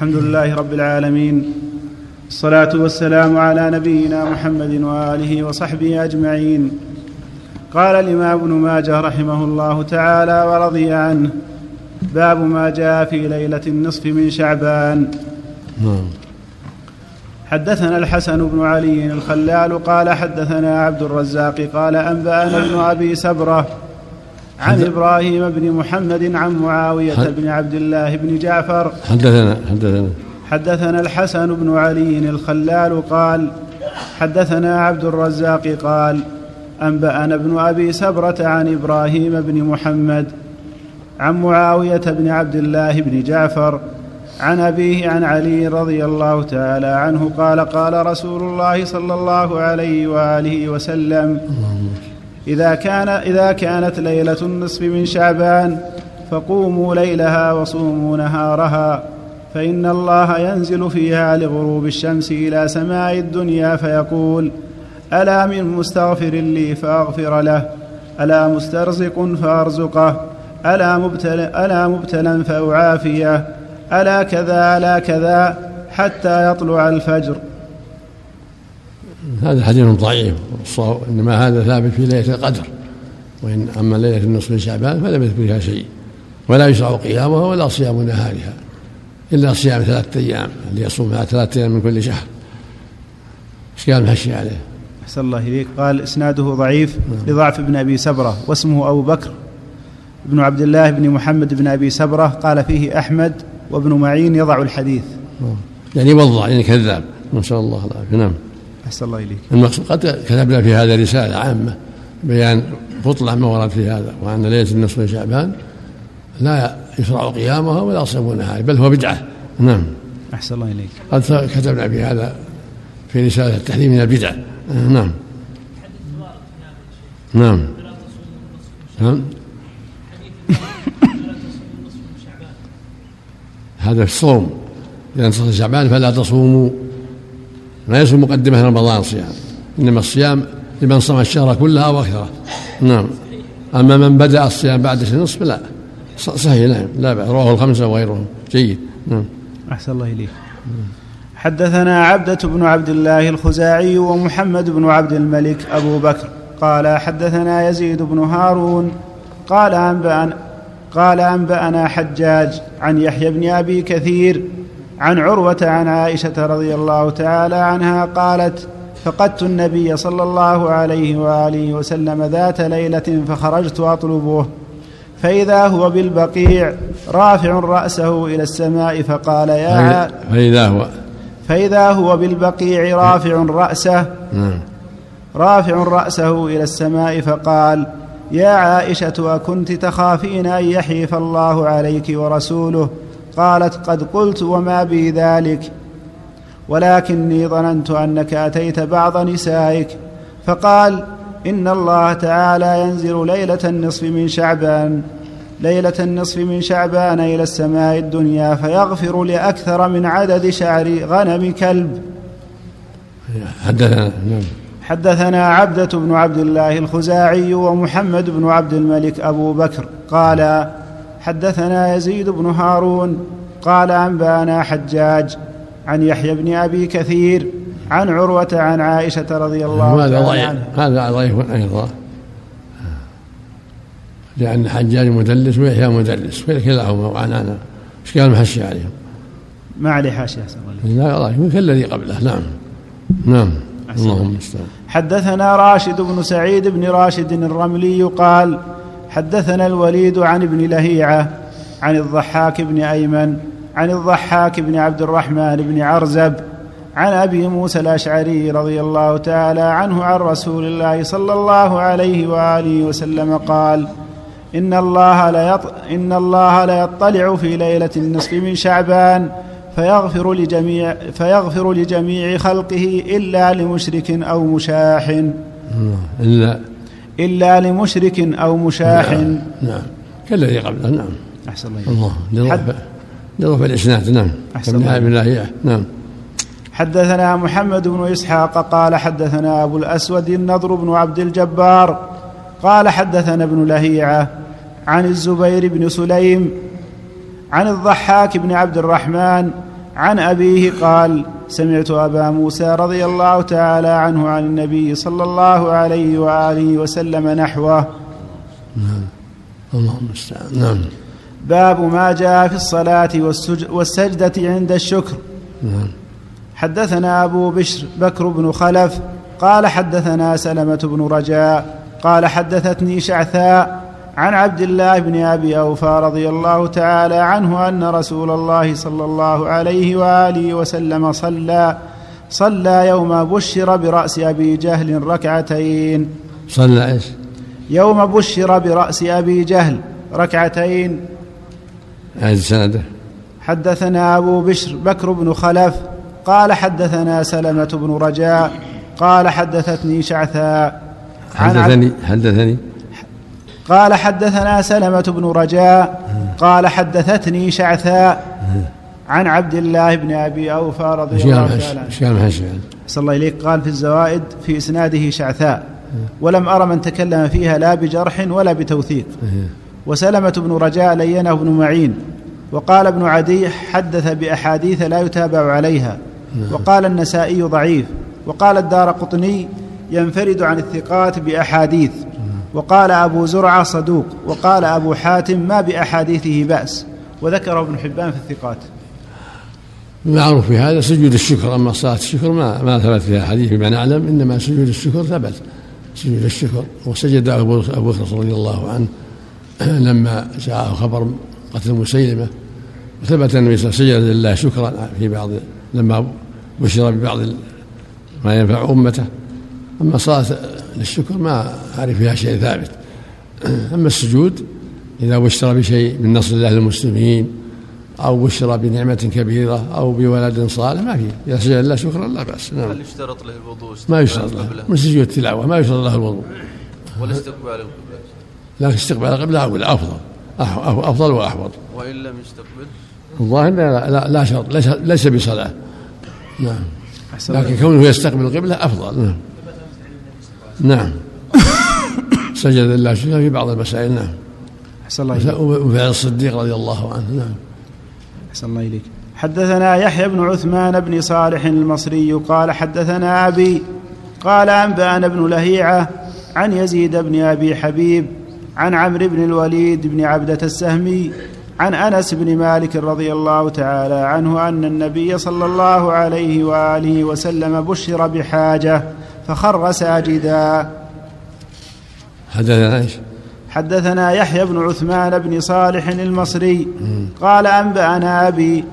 الحمد لله رب العالمين. الصلاة والسلام على نبينا محمد وآله وصحبه أجمعين. قال الإمام ابن ماجه رحمه الله تعالى ورضي عنه باب ما جاء في ليلة النصف من شعبان. نعم. حدثنا الحسن بن علي الخلال قال حدثنا عبد الرزاق قال أنبأنا ابن أبي سبرة عن إبراهيم بن محمد عن معاوية بن عبد الله بن جعفر. حدثنا حدثنا. حدثنا الحسن بن علي الخلال قال حدثنا عبد الرزاق قال أنبأنا ابن أبي سبرة عن إبراهيم بن محمد عن معاوية بن عبد الله بن جعفر عن أبيه عن علي رضي الله تعالى عنه قال قال رسول الله صلى الله عليه وآله وسلم إذا كان إذا كانت ليلة النصف من شعبان فقوموا ليلها وصوموا نهارها فإن الله ينزل فيها لغروب الشمس إلى سماء الدنيا فيقول ألا من مستغفر لي فأغفر له ألا مسترزق فأرزقه ألا مبتلا, ألا مبتلا فأعافيه ألا كذا ألا كذا حتى يطلع الفجر. هذا حديث ضعيف. إنما هذا ثابت في ليلة القدر. وإن أما ليلة النصف من شعبان فلم يثبت فيها شيء. ولا يشرع قيامها ولا صيام نهارها. إلا صيام ثلاثة أيام اللي يصومها ثلاثة أيام من كل شهر. إيش قال المحشي عليه؟ أحسن الله إليك. قال إسناده ضعيف نعم. لضعف ابن أبي سبرة واسمه أبو بكر. بن عبد الله بن محمد بن أبي سبرة قال فيه أحمد وابن معين يضع الحديث. نعم. يعني وضع يعني كذاب. نسال الله العافية. نعم. أحسن الله إليك. المقصود قد كتبنا في هذا رسالة عامة بيان بطلان ما ورد في هذا وأن ليلة النصف من شعبان لا يشرع قيامها ولا صوم نهارها بل هو بدعة. نعم. أحسن الله إليك. قد كتبنا في هذا في رسالة التحريم من البدع. نعم. نعم. نعم. هذا الصوم انتصف شعبان فلا تصوموا. ما يصوم مقدمة رمضان صيام إنما الصيام لمن صام الشهر كلها أو أكثره. نعم. أما من بدأ الصيام بعد النصف لا. صحيح نعم. لا بأس. رواه الخمسة وغيرهم. جيد. نعم. أحسن الله إليك. حدثنا عبدة بن عبد الله الخزاعي ومحمد بن عبد الملك أبو بكر. قال حدثنا يزيد بن هارون. قال أنبأنا قال أنبأنا حجاج عن يحيى بن أبي كثير عن عروة عن عائشة رضي الله تعالى عنها قالت فقدت النبي صلى الله عليه وآله وسلم ذات ليلة فخرجت أطلبه فإذا هو بالبقيع رافع رأسه إلى السماء فقال يا فاذا هو فإذا هو بالبقيع رافع رأسه نعم. رافع رأسه إلى السماء فقال يا عائشة أكنت تخافين أن يحيف الله عليك ورسوله قالت قد قلت وما بي ذلك ولكني ظننت أنك أتيت بعض نسائك. فقال إن الله تعالى ينزل ليلة النصف من شعبان ليلة النصف من شعبان إلى السماء الدنيا فيغفر لأكثر من عدد شعر غنم كلب. حدثنا نعم. حدثنا عبدة بن عبد الله الخزاعي ومحمد بن عبد الملك أبو بكر قال حدثنا يزيد بن هارون قال أنبأنا حجاج عن يحيى بن أبي كثير عن عروة عن عائشة رضي الله هذا ضعيف. هذا ضعيف أيضا. لأن حجاج مدلس ويحيى مدلس كلاهما وعن أنا. قال المحشي عليهم؟ ما عليه حاشية لا ضعيف كالذي قبله. نعم. نعم. اللهم المستعان حدثنا راشد بن سعيد بن راشد الرملي قال حدثنا الوليد عن ابن لهيعة عن الضحاك بن أيمن عن الضحاك بن عبد الرحمن بن عرزب عن أبي موسى الأشعري رضي الله تعالى عنه عن رسول الله صلى الله عليه وآله وسلم قال إن الله ليط إن الله ليطلع في ليلة النصف من شعبان فيغفر لجميع فيغفر لجميع خلقه إلا لمشرك أو مشاح. إلا إلا لمشرك أو مشاح نعم, نعم. كالذي قبله نعم. أحسن الله الله لضعف الإسناد نعم. أحسن الله الله نعم. حدثنا محمد بن إسحاق قال حدثنا أبو الأسود النضر بن عبد الجبار قال حدثنا ابن لهيعة عن الزبير بن سليم عن الضحاك بن عبد الرحمن عن أبيه قال سمعت أبا موسى رضي الله تعالى عنه عن النبي صلى الله عليه وآله وسلم نحوه. نعم. اللهم المستعان نعم. باب ما جاء في الصلاة والسجدة عند الشكر. نعم. حدثنا أبو بشر بكر بن خلف قال حدثنا سلمة بن رجاء قال حدثتني شعثاء عن عبد الله بن أبي أوفى رضي الله تعالى عنه أن رسول الله صلى الله عليه وآله وسلم صلى صلى يوم بشر برأس أبي جهل ركعتين. صلى إيش؟ يوم بشر برأس أبي جهل ركعتين. هذه سنده حدثنا أبو بشر بكر بن خلف قال حدثنا سلمة بن رجاء قال حدثتني شعثاء. حدثني حدثني. قال حدثنا سلمة بن رجاء قال حدثتني شعثاء عن عبد الله بن أبي أوفى رضي الله تعالى عنه. صلى الله إليك. قال في الزوائد في إسناده شعثاء ولم أرى من تكلم فيها لا بجرح ولا بتوثيق. وسلمة بن رجاء لينه ابن معين. وقال ابن عدي حدث بأحاديث لا يتابع عليها. وقال النسائي ضعيف. وقال الدار قطني ينفرد عن الثقات بأحاديث. وقال أبو زرعة صدوق وقال أبو حاتم ما بأحاديثه بأس. وذكر ابن حبان في الثقات. المعروف في هذا سجود الشكر أما صلاة الشكر ما ما ثبت فيها حديث فيما نعلم إنما سجود الشكر ثبت. سجود الشكر وسجد أبو بكر رضي الله عنه لما جاء خبر قتل مسيلمة. وثبت النبي صلى الله عليه وسلم سجد لله شكرا في بعض لما بشر ببعض ما ينفع أمته. أما صلاة للشكر ما أعرف فيها شيء ثابت. أما السجود إذا بشر بشيء من نصر الله للمسلمين أو بشر بنعمة كبيرة أو بولد صالح ما في. إذا سجد الله شكرا لا بأس. نعم. هل يشترط له الوضوء؟ ما يشترط له. من سجود التلاوة ما يشترط له الوضوء. والاستقبال القبلة. لكن استقبال القبلة أقول أفضل. أفضل وأحوط وإن لم يستقبل؟ الظاهر لا, لا, لا شرط. ليس, ليس بصلاة. نعم. لكن كونه يستقبل القبلة أفضل. نعم. نعم. سجد لله في بعض المسائل نعم. أحسن الله إليك. وفعل الصديق رضي الله عنه نعم. أحسن الله إليك. حدثنا يحيى بن عثمان بن صالح المصري قال حدثنا أبي قال أنبأنا بن لهيعة عن يزيد بن أبي حبيب عن عمرو بن الوليد بن عبدة السهمي عن أنس بن مالك رضي الله تعالى عنه أن النبي صلى الله عليه وآله وسلم بشر بحاجة فخر ساجدا. حدثنا إيش؟ حدثنا يحيى بن عثمان بن صالح المصري. قال أنبأنا أبي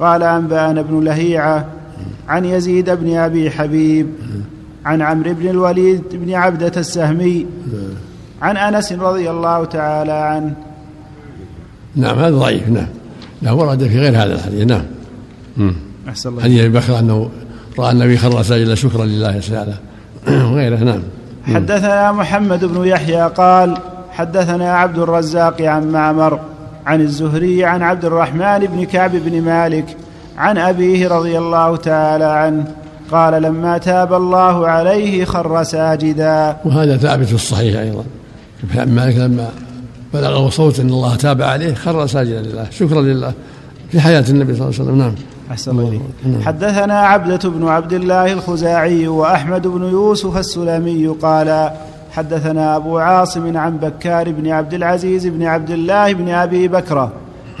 قال أنبأنا ابن لهيعة عن يزيد بن أبي حبيب عن عمرو بن الوليد بن عبدة السهمي عن أنس رضي الله تعالى عنه نعم هذا ضعيف نعم. لا ورد في غير هذا الحديث نعم. أحسن الله حديث ابي بكر أنه رأى النبي خر ساجدا شكرا لله تعالى وغيره نعم. حدثنا محمد بن يحيى قال حدثنا عبد الرزاق عن معمر عن الزهري عن عبد الرحمن بن كعب بن مالك عن أبيه رضي الله تعالى عنه قال لما تاب الله عليه خر ساجدا. وهذا ثابت في الصحيح أيضا. عن مالك لما بلغه صوت إن الله تاب عليه خر ساجدا لله شكرا لله. في حياة النبي صلى الله عليه وسلم نعم. أحسن الله إليك. نعم. حدثنا عبدة بن عبد الله الخزاعي وأحمد بن يوسف السلمي قال حدثنا أبو عاصم عن بكار بن عبد العزيز بن عبد الله بن أبي بكرة.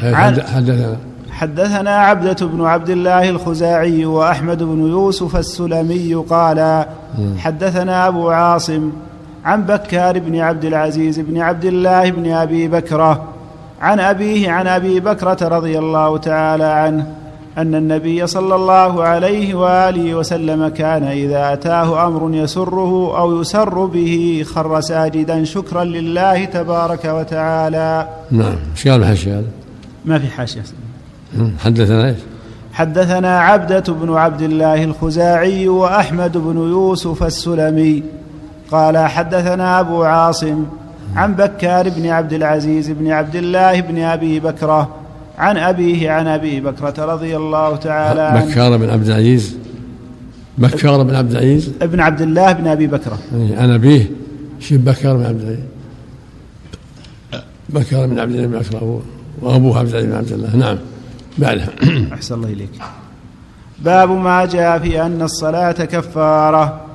عن حدثنا. حدثنا عبدة بن عبد الله الخزاعي وأحمد بن يوسف السلمي قال نعم. حدثنا أبو عاصم عن بكار بن عبد العزيز بن عبد الله بن أبي بكرة عن أبيه عن أبي بكرة رضي الله تعالى عنه أن النبي صلى الله عليه وآله وسلم كان إذا أتاه أمر يسره أو يسر به خر ساجدا شكرا لله تبارك وتعالى. نعم، إيش قال الحاشية هذا؟ ما في حاشية. حدثنا إيش؟ حدثنا عبدة بن عبد الله الخزاعي وأحمد بن يوسف السلمي قال حدثنا أبو عاصم عن بكار بن عبد العزيز بن عبد الله بن أبي بكرة عن أبيه عن أبي بكرة رضي الله تعالى عنه. بكار بن عبد العزيز. بكار بن عبد العزيز. ابن عبد الله بن أبي بكرة. عن أبيه شيب بكار بن عبد العزيز؟ بكار بن عبد الله بن بكرة. وأبوه عبد العزيز بن عبد الله. نعم. بعدها. أحسن الله إليك. باب ما جاء في أن الصلاة كفارة.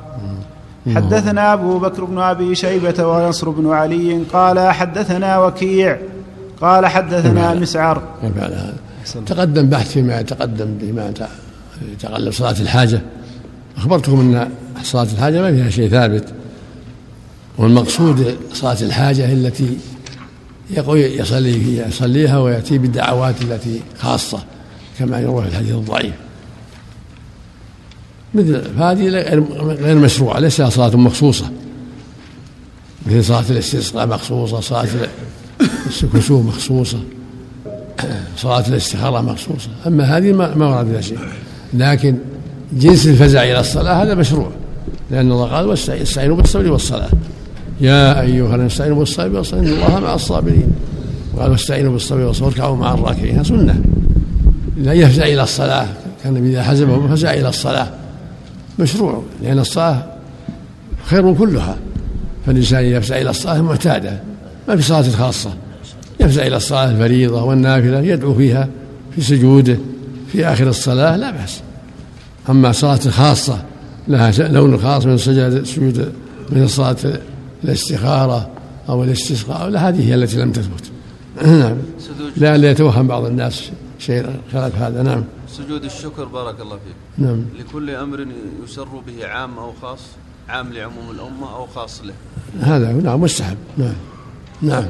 حدثنا أبو بكر بن أبي شيبة ونصر بن علي قال حدثنا وكيع قال حدثنا مسعر. تقدم بحث فيما يتقدم فيما يتقلب صلاة الحاجة. أخبرتكم أن صلاة الحاجة ما فيها شيء ثابت والمقصود صلاة الحاجة هي التي يصلي يصليها ويأتي بالدعوات التي خاصة كما يروى في الحديث الضعيف. مثل فهذه غير مشروعة ليس صلاة مخصوصة؟ مثل صلاة الاستسقاء مخصوصة صلاة الكسوف مخصوصة صلاة الاستخارة مخصوصة. أما هذه ما ورد فيها شيء. لكن جنس الفزع إلى الصلاة هذا مشروع. لأن الله قال واستعينوا بالصبر والصلاة. يا أيها المستعينوا بالصبر والصلاة إن الله مع الصابرين. قال واستعينوا بالصبر والصلاة واركعوا مع الراكعين. سنة. لا يفزع إلى الصلاة. كان إذا حزبه فزع إلى الصلاة. مشروع لأن الصلاة خير كلها. فالإنسان يفزع إلى الصلاة معتادة ما في صلاة خاصة. يفزع إلى الصلاة الفريضة والنافلة يدعو فيها في سجوده في آخر الصلاة لا بأس. أما صلاة خاصة لها لون خاص من سجد سجود من صلاة الاستخارة أو الاستسقاء لا هذه هي التي لم تثبت. نعم. لا يتوهم بعض الناس شيء خلاف هذا. نعم. سجود الشكر بارك الله فيك. نعم. لكل أمر يسر به عام أو خاص عام لعموم الأمة أو خاص له. هذا نعم مستحب. نعم. نعم.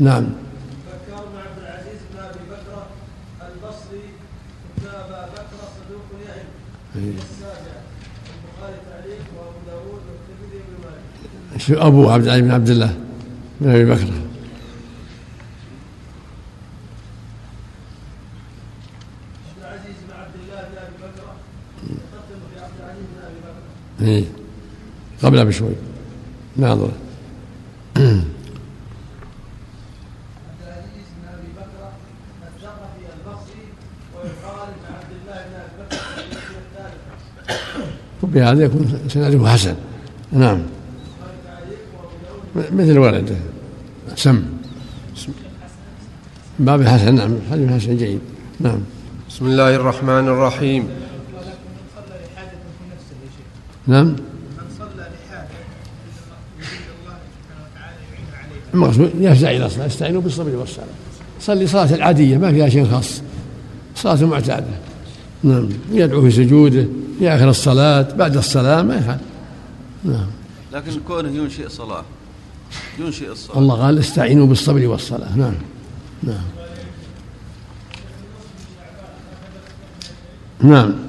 نعم. بكر بن عبد العزيز بن ابي بكر البصري ابن ابا بكر صدوق يهم السابع البخاري تعليق وابو داود والترمذي وابن مالك أبو عبد العزيز بن عبد الله بن ابي بكر. إيه. قبلها بشوي. ناظر بهذا يكون سنده حسن. نعم. مثل ولده سم. باب الحسن نعم. حسن جيد. نعم. بسم الله الرحمن الرحيم. نعم. من صلى لحاجة المقصود يفزع إلى الصلاة استعينوا بالصبر والصلاة. صلي صلاة العادية ما فيها شيء خاص. صلاة معتادة. نعم. يدعو في سجوده في آخر الصلاة بعد الصلاة ما يفعل. نعم. لكن كونه ينشئ صلاة ينشئ الصلاة. الله قال استعينوا بالصبر والصلاة. نعم. نعم. نعم.